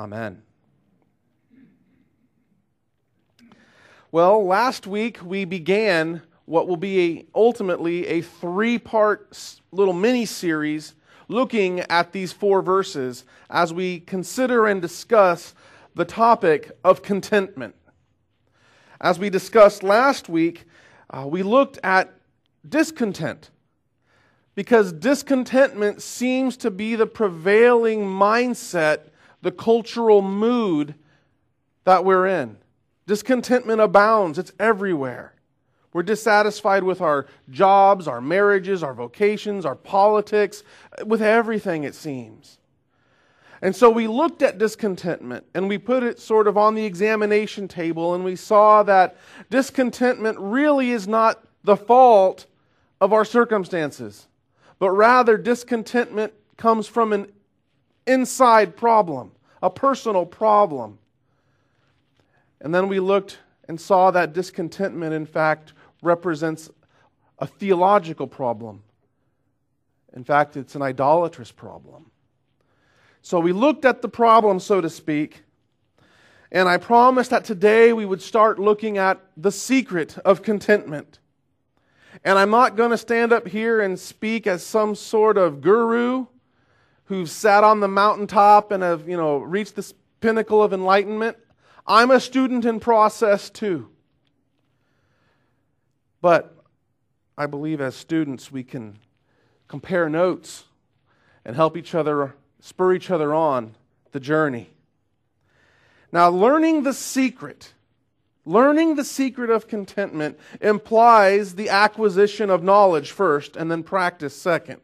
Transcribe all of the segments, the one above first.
Amen. Well, last week we began what will be a, ultimately a three part little mini series looking at these four verses as we consider and discuss the topic of contentment. As we discussed last week, uh, we looked at discontent because discontentment seems to be the prevailing mindset, the cultural mood that we're in. Discontentment abounds, it's everywhere. We're dissatisfied with our jobs, our marriages, our vocations, our politics, with everything, it seems. And so we looked at discontentment and we put it sort of on the examination table and we saw that discontentment really is not the fault of our circumstances, but rather discontentment comes from an inside problem, a personal problem. And then we looked and saw that discontentment, in fact, represents a theological problem. In fact, it's an idolatrous problem. So we looked at the problem, so to speak, and I promised that today we would start looking at the secret of contentment. And I'm not going to stand up here and speak as some sort of guru who's sat on the mountaintop and have, you know, reached this pinnacle of enlightenment. I'm a student in process too. But I believe as students we can compare notes and help each other spur each other on the journey. Now, learning the secret, learning the secret of contentment implies the acquisition of knowledge first and then practice second.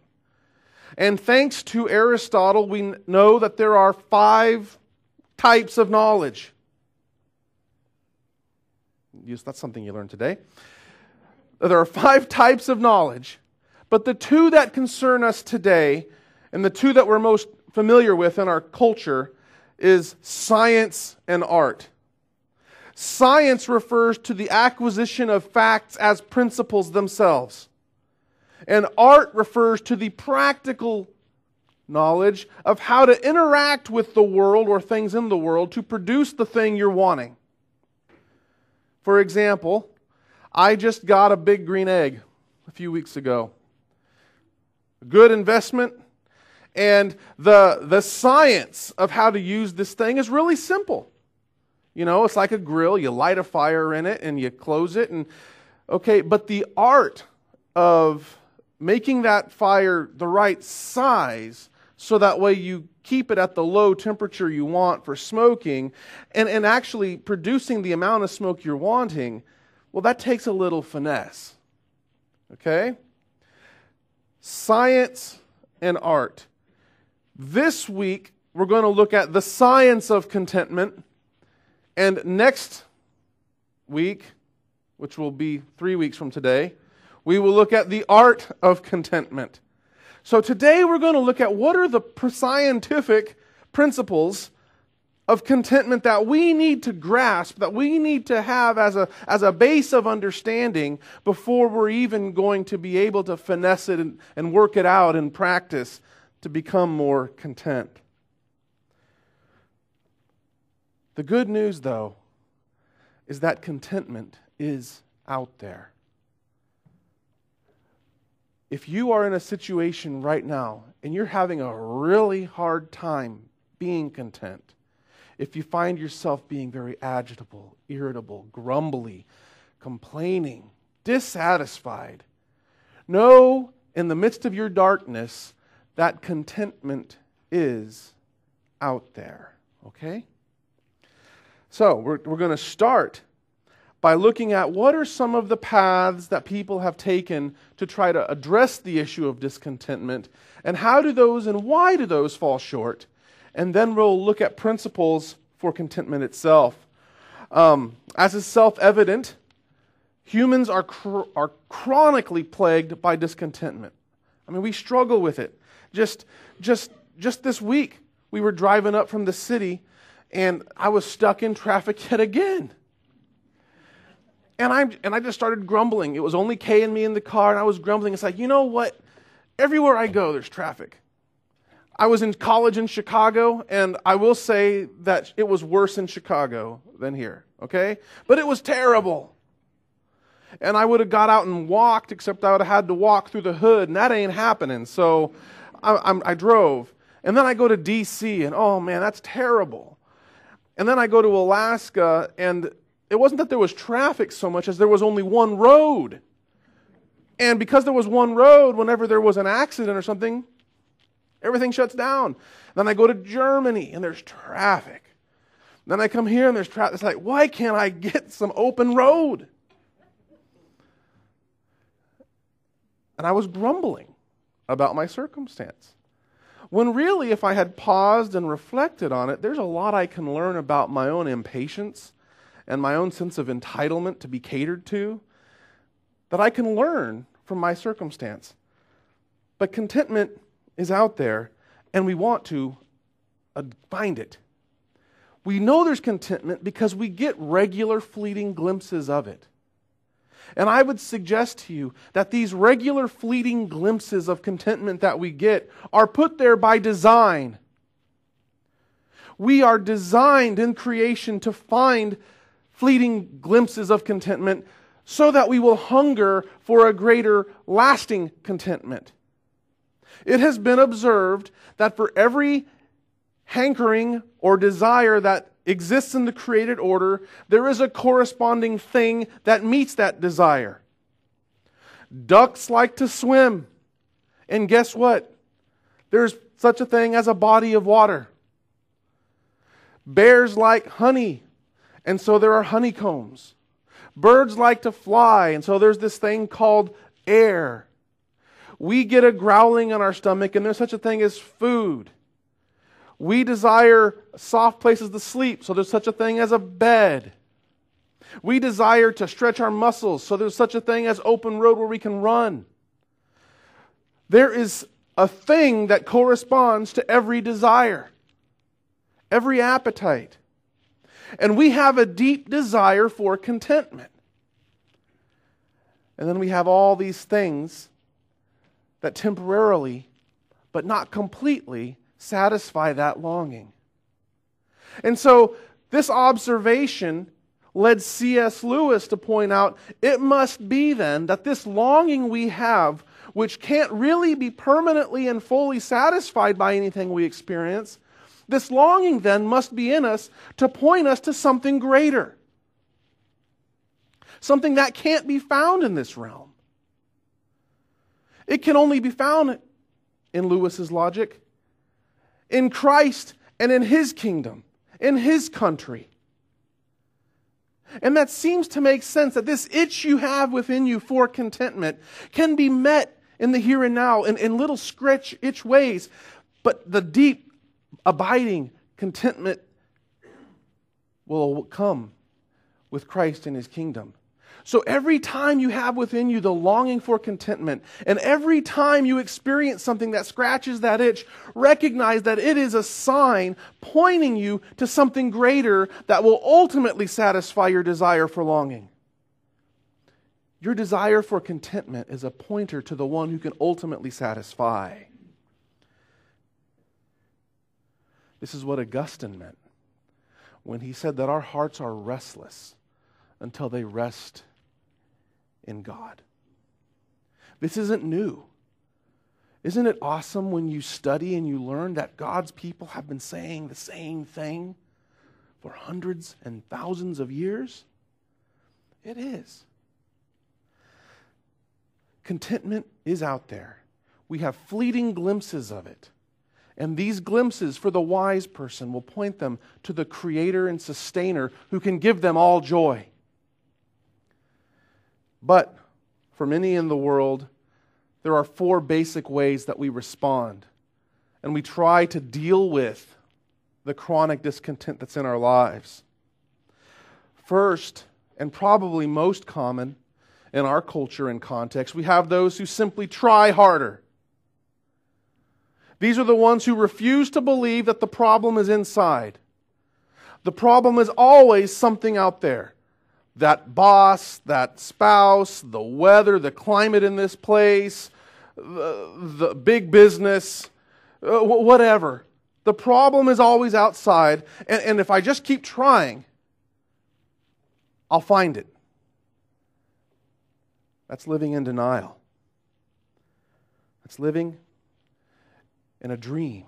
And thanks to Aristotle, we know that there are five types of knowledge. That's something you learned today. There are five types of knowledge, but the two that concern us today and the two that we're most familiar with in our culture is science and art. Science refers to the acquisition of facts as principles themselves. And art refers to the practical knowledge of how to interact with the world or things in the world to produce the thing you're wanting. For example, I just got a big green egg a few weeks ago. Good investment, and the, the science of how to use this thing is really simple. You know, it's like a grill. You light a fire in it and you close it. And okay, but the art of making that fire the right size so that way you keep it at the low temperature you want for smoking and, and actually producing the amount of smoke you're wanting, well, that takes a little finesse. Okay? Science and art. This week, we're going to look at the science of contentment. And next week, which will be three weeks from today, we will look at the art of contentment. So today we're going to look at what are the scientific principles of contentment that we need to grasp, that we need to have as a, as a base of understanding before we're even going to be able to finesse it and, and work it out in practice to become more content. The good news, though, is that contentment is out there. If you are in a situation right now and you're having a really hard time being content, if you find yourself being very agitable, irritable, grumbly, complaining, dissatisfied, know in the midst of your darkness that contentment is out there. Okay? So, we're, we're going to start by looking at what are some of the paths that people have taken to try to address the issue of discontentment, and how do those and why do those fall short? And then we'll look at principles for contentment itself. Um, as is self evident, humans are, cr- are chronically plagued by discontentment. I mean, we struggle with it. Just, just, just this week, we were driving up from the city and I was stuck in traffic yet again. And I, and I just started grumbling. It was only Kay and me in the car, and I was grumbling. It's like, you know what? Everywhere I go, there's traffic. I was in college in Chicago, and I will say that it was worse in Chicago than here, okay? But it was terrible. And I would have got out and walked, except I would have had to walk through the hood, and that ain't happening. So I, I drove. And then I go to D.C., and oh man, that's terrible. And then I go to Alaska, and it wasn't that there was traffic so much as there was only one road. And because there was one road, whenever there was an accident or something, everything shuts down. Then I go to Germany and there's traffic. Then I come here and there's traffic. It's like, why can't I get some open road? And I was grumbling about my circumstance. When really, if I had paused and reflected on it, there's a lot I can learn about my own impatience and my own sense of entitlement to be catered to that I can learn from my circumstance. But contentment is out there, and we want to find it. We know there's contentment because we get regular fleeting glimpses of it. And I would suggest to you that these regular fleeting glimpses of contentment that we get are put there by design. We are designed in creation to find fleeting glimpses of contentment so that we will hunger for a greater lasting contentment. It has been observed that for every hankering or desire that exists in the created order, there is a corresponding thing that meets that desire. Ducks like to swim. And guess what? There's such a thing as a body of water. Bears like honey, and so there are honeycombs. Birds like to fly, and so there's this thing called air. We get a growling in our stomach, and there's such a thing as food. We desire soft places to sleep, so there's such a thing as a bed. We desire to stretch our muscles, so there's such a thing as open road where we can run. There is a thing that corresponds to every desire, every appetite. And we have a deep desire for contentment. And then we have all these things that temporarily, but not completely, satisfy that longing. And so, this observation led C.S. Lewis to point out it must be then that this longing we have, which can't really be permanently and fully satisfied by anything we experience, this longing then must be in us to point us to something greater. Something that can't be found in this realm. It can only be found, in Lewis's logic, in Christ and in His kingdom, in His country. And that seems to make sense that this itch you have within you for contentment can be met in the here and now in, in little scratch itch ways. But the deep, abiding contentment will come with Christ and his kingdom. So every time you have within you the longing for contentment, and every time you experience something that scratches that itch, recognize that it is a sign pointing you to something greater that will ultimately satisfy your desire for longing. Your desire for contentment is a pointer to the one who can ultimately satisfy. This is what Augustine meant when he said that our hearts are restless until they rest in God. This isn't new. Isn't it awesome when you study and you learn that God's people have been saying the same thing for hundreds and thousands of years? It is. Contentment is out there. We have fleeting glimpses of it. And these glimpses for the wise person will point them to the creator and sustainer who can give them all joy. But for many in the world, there are four basic ways that we respond. And we try to deal with the chronic discontent that's in our lives. First, and probably most common in our culture and context, we have those who simply try harder. These are the ones who refuse to believe that the problem is inside. The problem is always something out there that boss, that spouse, the weather, the climate in this place, the, the big business, uh, whatever. The problem is always outside, and, and if I just keep trying, I'll find it. That's living in denial. That's living in a dream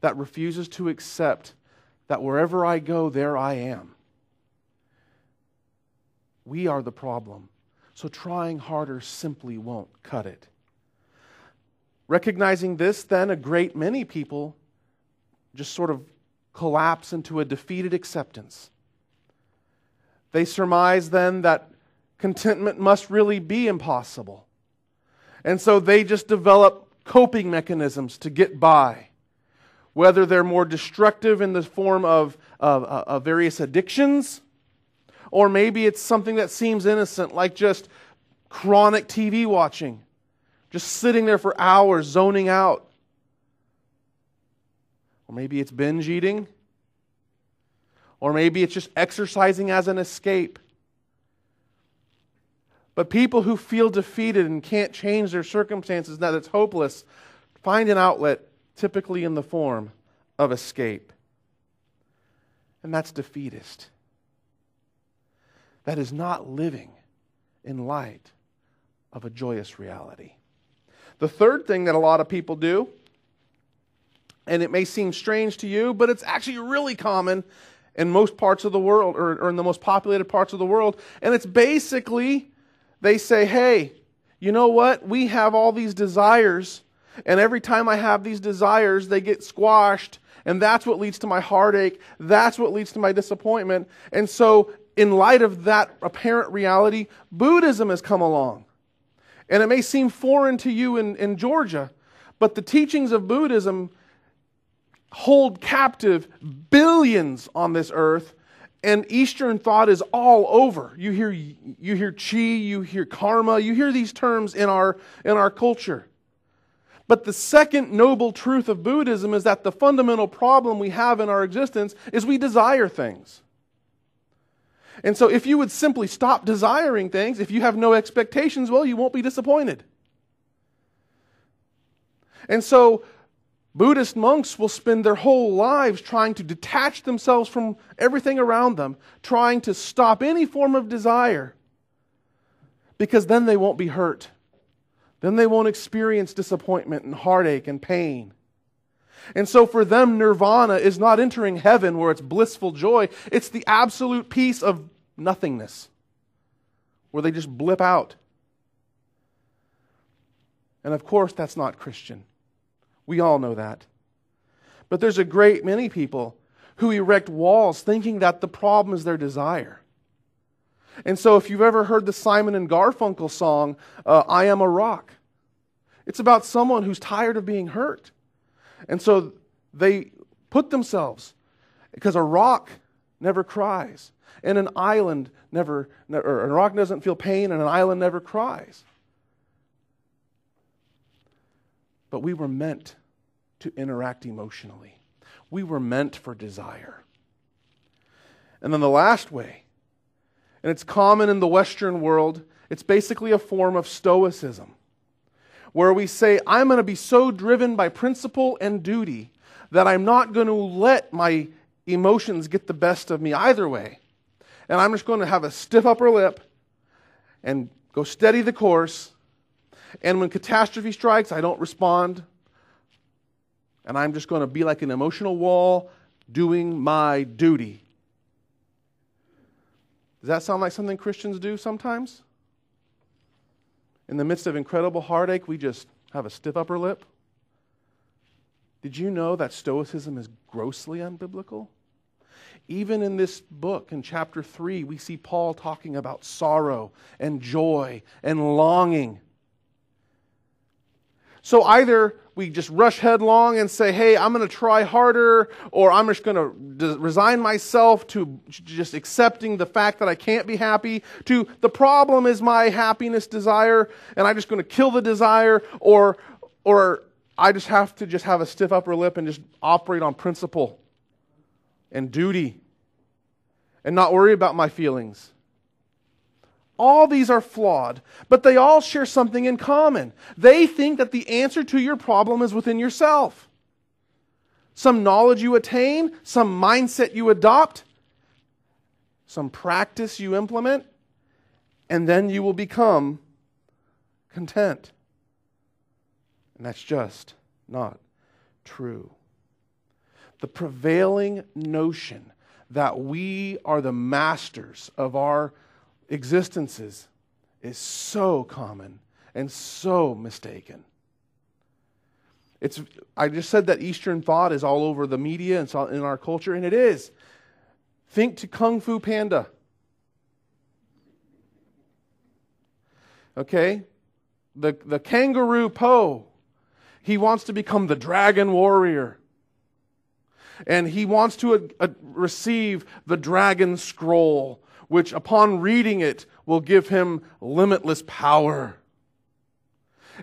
that refuses to accept that wherever I go, there I am. We are the problem. So trying harder simply won't cut it. Recognizing this, then, a great many people just sort of collapse into a defeated acceptance. They surmise then that contentment must really be impossible. And so they just develop coping mechanisms to get by, whether they're more destructive in the form of, of, of various addictions, or maybe it's something that seems innocent, like just chronic TV watching, just sitting there for hours, zoning out. Or maybe it's binge eating. Or maybe it's just exercising as an escape. But people who feel defeated and can't change their circumstances, that it's hopeless, find an outlet, typically in the form of escape. And that's defeatist. That is not living in light of a joyous reality. The third thing that a lot of people do, and it may seem strange to you, but it's actually really common in most parts of the world, or, or in the most populated parts of the world, and it's basically they say, hey, you know what? We have all these desires, and every time I have these desires, they get squashed, and that's what leads to my heartache. That's what leads to my disappointment. And so, in light of that apparent reality, Buddhism has come along. And it may seem foreign to you in, in Georgia, but the teachings of Buddhism hold captive billions on this earth and Eastern thought is all over. You hear, you hear chi, you hear karma, you hear these terms in our, in our culture. But the second noble truth of Buddhism is that the fundamental problem we have in our existence is we desire things. And so, if you would simply stop desiring things, if you have no expectations, well, you won't be disappointed. And so, Buddhist monks will spend their whole lives trying to detach themselves from everything around them, trying to stop any form of desire, because then they won't be hurt. Then they won't experience disappointment and heartache and pain. And so for them, nirvana is not entering heaven where it's blissful joy, it's the absolute peace of nothingness, where they just blip out. And of course, that's not Christian. We all know that. But there's a great many people who erect walls thinking that the problem is their desire. And so, if you've ever heard the Simon and Garfunkel song, uh, I Am a Rock, it's about someone who's tired of being hurt. And so they put themselves, because a rock never cries, and an island never, or a rock doesn't feel pain, and an island never cries. But we were meant to interact emotionally. We were meant for desire. And then the last way, and it's common in the Western world, it's basically a form of Stoicism, where we say, I'm going to be so driven by principle and duty that I'm not going to let my emotions get the best of me either way. And I'm just going to have a stiff upper lip and go steady the course and when catastrophe strikes, I don't respond. And I'm just going to be like an emotional wall doing my duty. Does that sound like something Christians do sometimes? In the midst of incredible heartache, we just have a stiff upper lip? Did you know that Stoicism is grossly unbiblical? Even in this book, in chapter 3, we see Paul talking about sorrow and joy and longing. So either we just rush headlong and say, hey, I'm going to try harder, or I'm just going to resign myself to just accepting the fact that I can't be happy, to the problem is my happiness desire, and I'm just going to kill the desire, or, or I just have to just have a stiff upper lip and just operate on principle and duty and not worry about my feelings. All these are flawed, but they all share something in common. They think that the answer to your problem is within yourself. Some knowledge you attain, some mindset you adopt, some practice you implement, and then you will become content. And that's just not true. The prevailing notion that we are the masters of our existences is so common and so mistaken. It's, I just said that Eastern thought is all over the media and in our culture, and it is. Think to Kung Fu Panda. Okay? The, the kangaroo Po. He wants to become the dragon warrior. And he wants to uh, uh, receive the dragon scroll, which upon reading it will give him limitless power.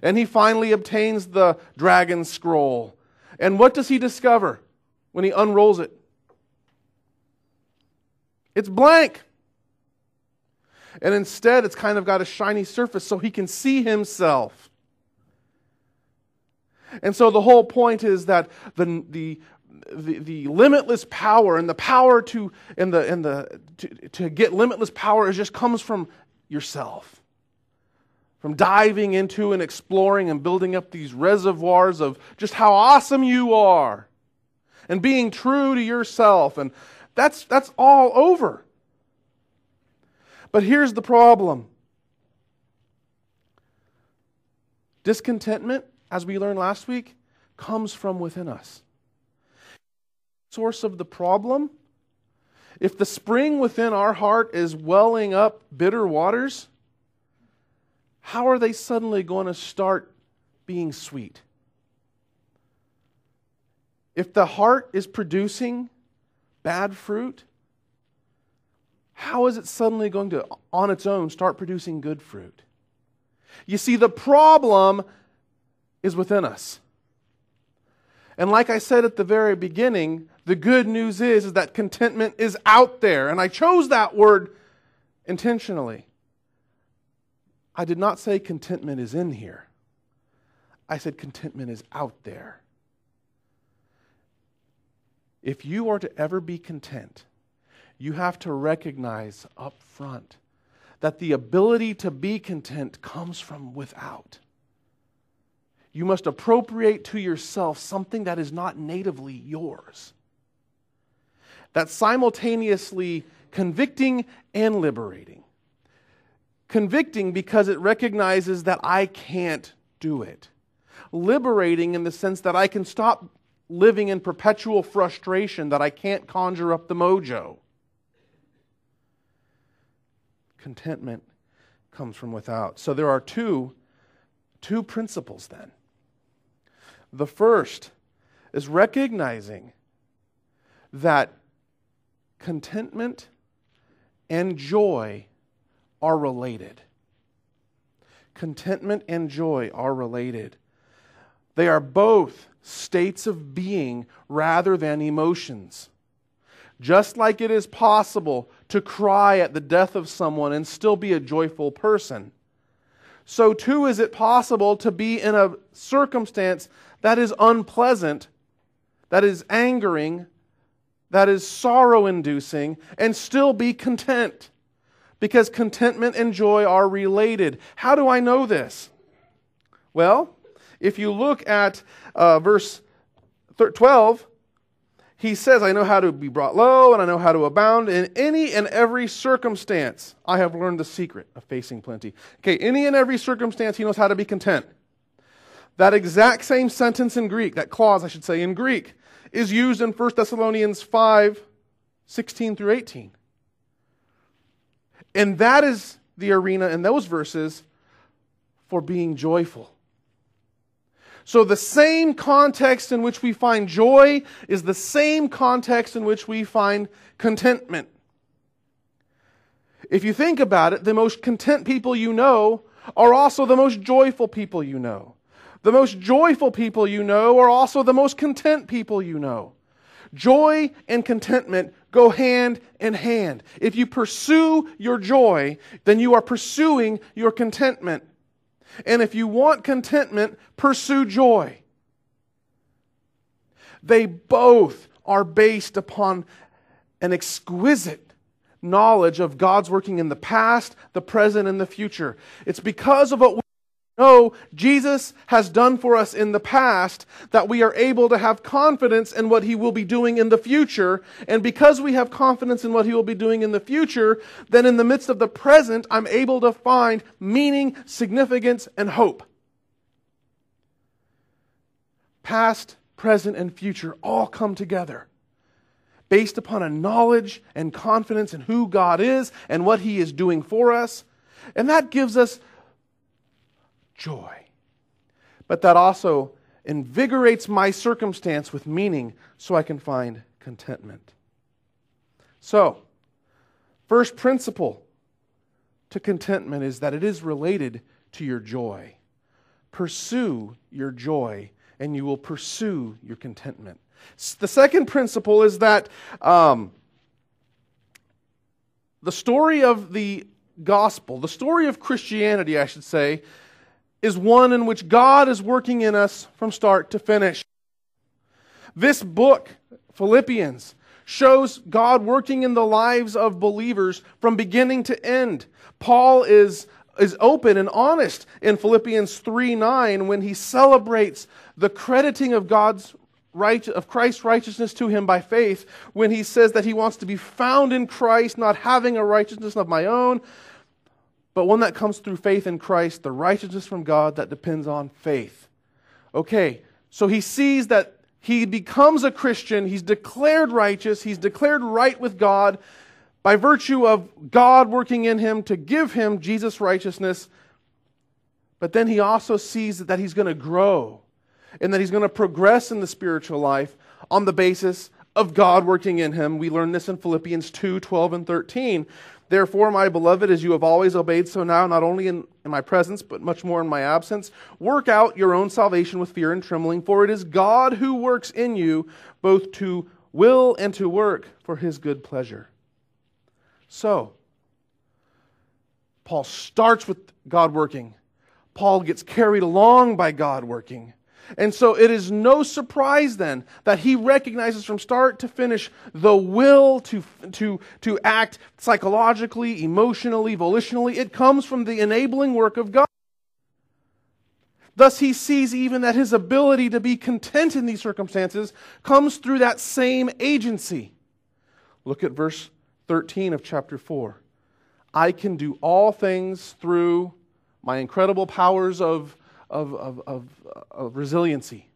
And he finally obtains the dragon scroll. And what does he discover when he unrolls it? It's blank. And instead, it's kind of got a shiny surface so he can see himself. And so the whole point is that the, the, the, the limitless power and the power to, and the, and the, to, to get limitless power is just comes from yourself. From diving into and exploring and building up these reservoirs of just how awesome you are and being true to yourself. And that's, that's all over. But here's the problem discontentment, as we learned last week, comes from within us. Source of the problem if the spring within our heart is welling up bitter waters, how are they suddenly going to start being sweet? If the heart is producing bad fruit, how is it suddenly going to, on its own, start producing good fruit? You see, the problem is within us. And like I said at the very beginning, the good news is, is that contentment is out there. And I chose that word intentionally. I did not say contentment is in here. I said contentment is out there. If you are to ever be content, you have to recognize up front that the ability to be content comes from without. You must appropriate to yourself something that is not natively yours. That's simultaneously convicting and liberating. Convicting because it recognizes that I can't do it. Liberating in the sense that I can stop living in perpetual frustration that I can't conjure up the mojo contentment comes from without. So there are two, two principles then. The first is recognizing that contentment and joy are related. Contentment and joy are related. They are both states of being rather than emotions. Just like it is possible to cry at the death of someone and still be a joyful person, so too is it possible to be in a circumstance that is unpleasant, that is angering, that is sorrow inducing, and still be content. Because contentment and joy are related. How do I know this? Well, if you look at uh, verse 12, he says, I know how to be brought low and I know how to abound in any and every circumstance. I have learned the secret of facing plenty. Okay, any and every circumstance, he knows how to be content. That exact same sentence in Greek, that clause, I should say, in Greek, is used in 1 Thessalonians 5 16 through 18. And that is the arena in those verses for being joyful. So, the same context in which we find joy is the same context in which we find contentment. If you think about it, the most content people you know are also the most joyful people you know. The most joyful people you know are also the most content people you know. Joy and contentment go hand in hand. If you pursue your joy, then you are pursuing your contentment. And if you want contentment, pursue joy. They both are based upon an exquisite knowledge of God's working in the past, the present, and the future. It's because of what we know Jesus has done for us in the past that we are able to have confidence in what he will be doing in the future. And because we have confidence in what he will be doing in the future, then in the midst of the present, I'm able to find meaning, significance, and hope. Past, present, and future all come together based upon a knowledge and confidence in who God is and what He is doing for us. And that gives us joy. But that also invigorates my circumstance with meaning so I can find contentment. So, first principle to contentment is that it is related to your joy. Pursue your joy, and you will pursue your contentment. The second principle is that um, the story of the gospel, the story of Christianity, I should say, is one in which God is working in us from start to finish. This book, Philippians, shows God working in the lives of believers from beginning to end. Paul is, is open and honest in Philippians 3 9 when he celebrates the crediting of God's right, of Christ's righteousness to him by faith when he says that he wants to be found in Christ, not having a righteousness of my own, but one that comes through faith in Christ, the righteousness from God that depends on faith. Okay, so he sees that he becomes a Christian, he's declared righteous, he's declared right with God by virtue of God working in him to give him Jesus' righteousness. But then he also sees that he's going to grow and that he's going to progress in the spiritual life on the basis of God working in him. We learn this in Philippians 2 12 and 13. Therefore, my beloved, as you have always obeyed, so now, not only in, in my presence, but much more in my absence, work out your own salvation with fear and trembling, for it is God who works in you both to will and to work for his good pleasure. So, Paul starts with God working. Paul gets carried along by God working. And so it is no surprise then that he recognizes from start to finish the will to, to, to act psychologically, emotionally, volitionally. It comes from the enabling work of God. Thus, he sees even that his ability to be content in these circumstances comes through that same agency. Look at verse 13 of chapter 4. I can do all things through my incredible powers of of, of, of, uh, of resiliency,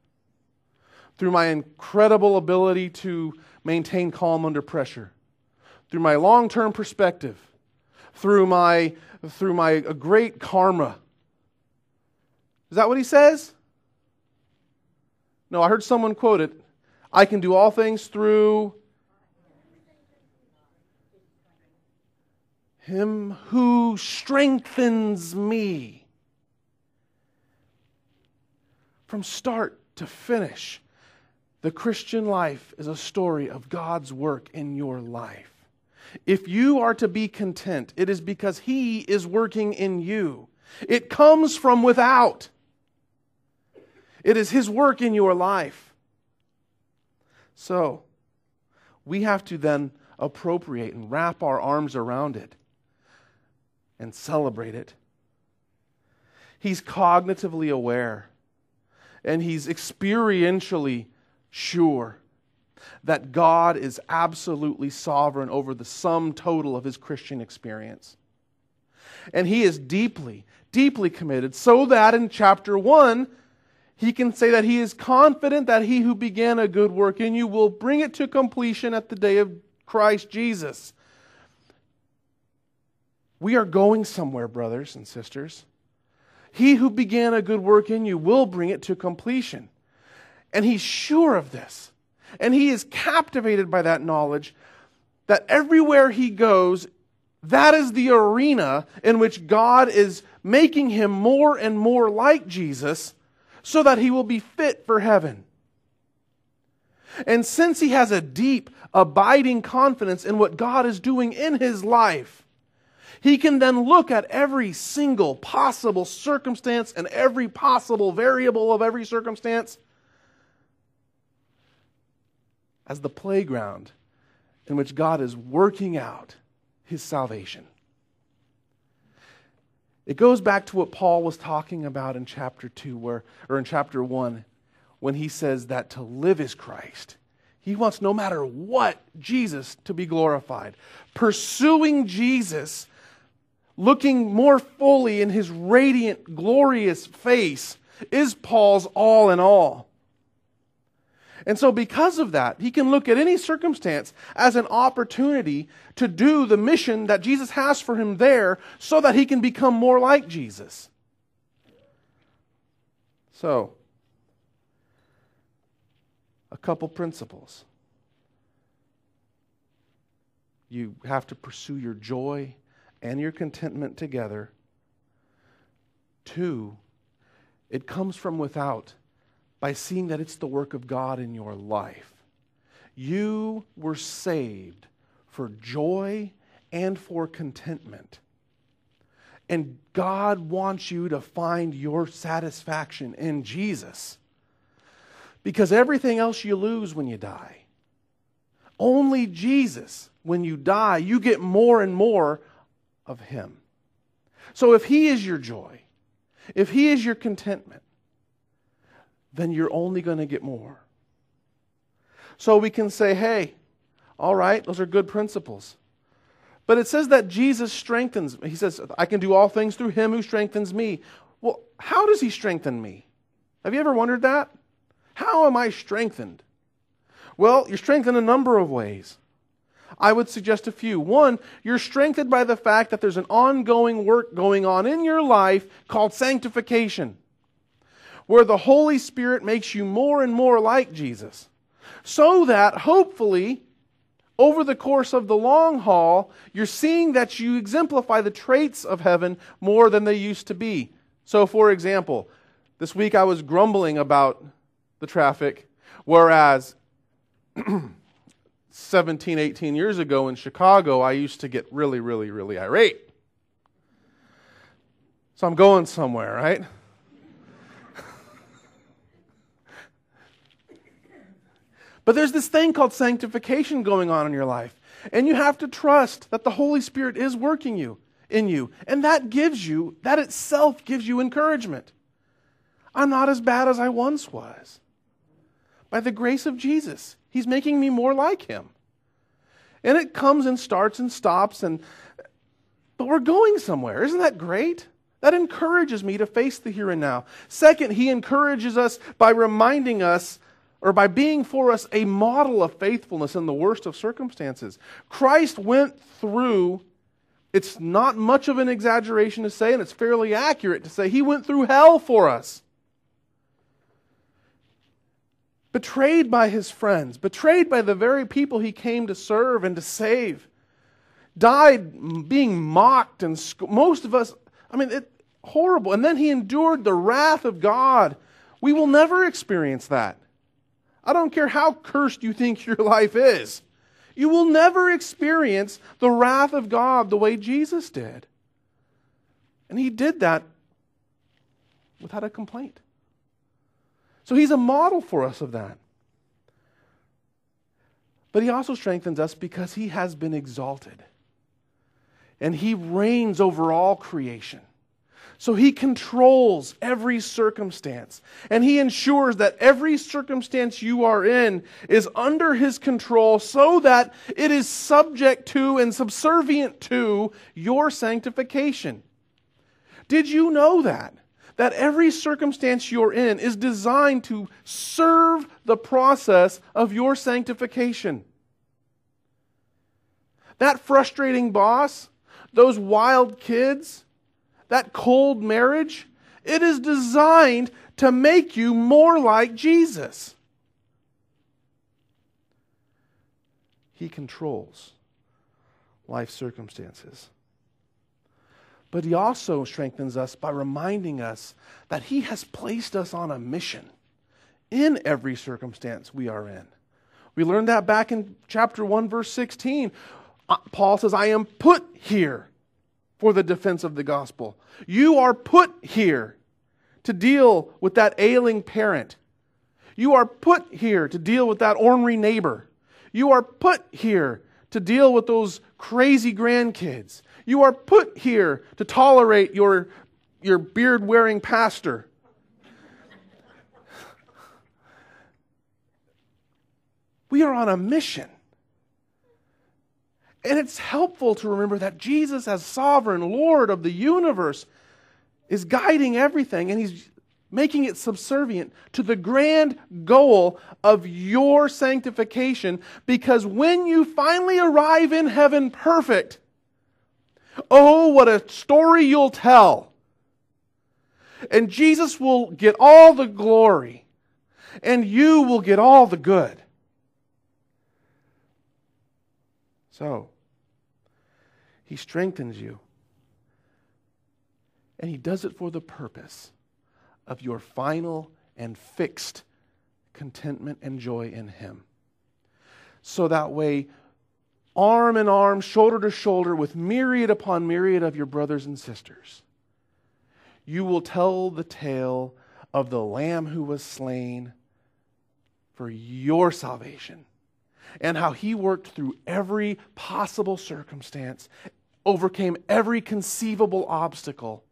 through my incredible ability to maintain calm under pressure, through my long term perspective, through my, through my uh, great karma. Is that what he says? No, I heard someone quote it. I can do all things through him who strengthens me. From start to finish, the Christian life is a story of God's work in your life. If you are to be content, it is because He is working in you. It comes from without. It is His work in your life. So, we have to then appropriate and wrap our arms around it and celebrate it. He's cognitively aware and he's experientially sure that God is absolutely sovereign over the sum total of his Christian experience. And he is deeply, deeply committed, so that in chapter 1, he can say that he is confident that he who began a good work in you will bring it to completion at the day of Christ Jesus. We are going somewhere, brothers and sisters. He who began a good work in you will bring it to completion. And he's sure of this. And he is captivated by that knowledge that everywhere he goes, that is the arena in which God is making him more and more like Jesus so that he will be fit for heaven. And since he has a deep, abiding confidence in what God is doing in his life, he can then look at every single possible circumstance and every possible variable of every circumstance as the playground in which God is working out his salvation. It goes back to what Paul was talking about in chapter 2 where or in chapter 1 when he says that to live is Christ. He wants no matter what Jesus to be glorified. Pursuing Jesus, looking more fully in his radiant glorious face is Paul's all in all. And so, because of that, he can look at any circumstance as an opportunity to do the mission that Jesus has for him there so that he can become more like Jesus. So, a couple principles. You have to pursue your joy and your contentment together. Two, it comes from without by seeing that it's the work of God in your life. You were saved for joy and for contentment. And God wants you to find your satisfaction in Jesus. Because everything else you lose when you die. Only Jesus, when you die, you get more and more of Him. So if He is your joy, if He is your contentment, then you're only going to get more. So we can say, hey, all right, those are good principles. But it says that Jesus strengthens. Me. He says, I can do all things through him who strengthens me. Well, how does he strengthen me? Have you ever wondered that? How am I strengthened? Well, you're strengthened a number of ways. I would suggest a few. One, you're strengthened by the fact that there's an ongoing work going on in your life called sanctification where the Holy Spirit makes you more and more like Jesus. So that hopefully, over the course of the long haul, you're seeing that you exemplify the traits of heaven more than they used to be. So, for example, this week I was grumbling about the traffic, whereas 17, 18 years ago in Chicago, I used to get really, really, really irate. So I'm going somewhere, right? But there's this thing called sanctification going on in your life. And you have to trust that the Holy Spirit is working you in you. And that gives you, that itself gives you encouragement. I'm not as bad as I once was. By the grace of Jesus, He's making me more like Him. And it comes and starts and stops and but we're going somewhere. Isn't that great? That encourages me to face the here and now. Second, he encourages us by reminding us or by being for us a model of faithfulness in the worst of circumstances. Christ went through, it's not much of an exaggeration to say, and it's fairly accurate to say, he went through hell for us. Betrayed by his friends, betrayed by the very people he came to serve and to save, died being mocked, and sc- most of us, I mean, it, horrible. And then he endured the wrath of God. We will never experience that. I don't care how cursed you think your life is. You will never experience the wrath of God the way Jesus did. And he did that without a complaint. So he's a model for us of that. But he also strengthens us because he has been exalted. And he reigns over all creation. So he controls every circumstance. And he ensures that every circumstance you are in is under his control so that it is subject to and subservient to your sanctification. Did you know that? That every circumstance you're in is designed to serve the process of your sanctification. That frustrating boss, those wild kids, that cold marriage, it is designed to make you more like Jesus. He controls life circumstances. But He also strengthens us by reminding us that He has placed us on a mission in every circumstance we are in. We learned that back in chapter 1, verse 16. Uh, Paul says, I am put here for the defense of the gospel. You are put here to deal with that ailing parent. You are put here to deal with that ornery neighbor. You are put here to deal with those crazy grandkids. You are put here to tolerate your, your beard wearing pastor. We are on a mission. And it's helpful to remember that Jesus, as sovereign Lord of the universe, is guiding everything and he's making it subservient to the grand goal of your sanctification. Because when you finally arrive in heaven perfect, oh, what a story you'll tell. And Jesus will get all the glory, and you will get all the good. So, he strengthens you. And He does it for the purpose of your final and fixed contentment and joy in Him. So that way, arm in arm, shoulder to shoulder, with myriad upon myriad of your brothers and sisters, you will tell the tale of the Lamb who was slain for your salvation and how he worked through every possible circumstance, overcame every conceivable obstacle,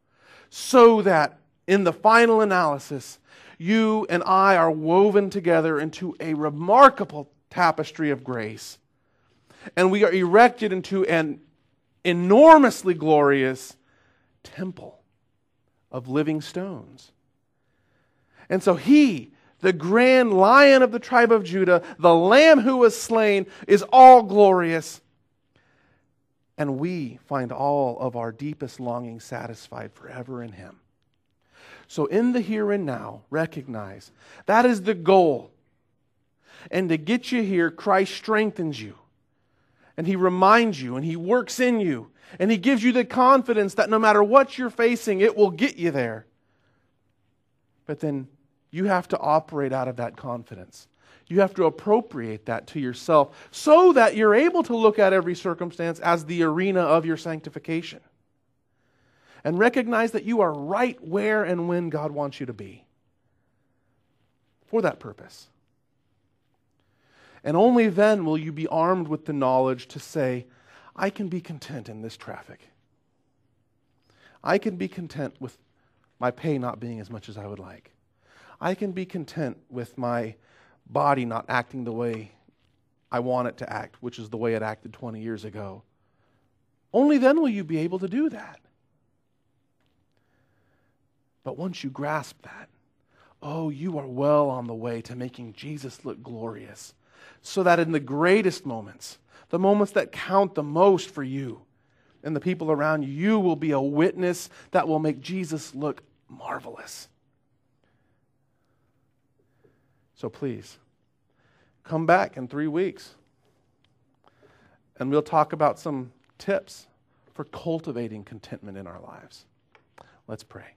so that in the final analysis, you and I are woven together into a remarkable tapestry of grace. And we are erected into an enormously glorious temple of living stones. And so he the grand lion of the tribe of Judah, the lamb who was slain, is all glorious. And we find all of our deepest longing satisfied forever in him. So, in the here and now, recognize that is the goal. And to get you here, Christ strengthens you. And he reminds you, and he works in you, and he gives you the confidence that no matter what you're facing, it will get you there. But then you have to operate out of that confidence. You have to appropriate that to yourself so that you're able to look at every circumstance as the arena of your sanctification. And recognize that you are right where and when God wants you to be for that purpose. And only then will you be armed with the knowledge to say, I can be content in this traffic. I can be content with my pay not being as much as I would like. I can be content with my body not acting the way I want it to act, which is the way it acted 20 years ago. Only then will you be able to do that. But once you grasp that, oh, you are well on the way to making Jesus look glorious, so that in the greatest moments, the moments that count the most for you and the people around you, you will be a witness that will make Jesus look marvelous. So please, come back in three weeks and we'll talk about some tips for cultivating contentment in our lives. Let's pray.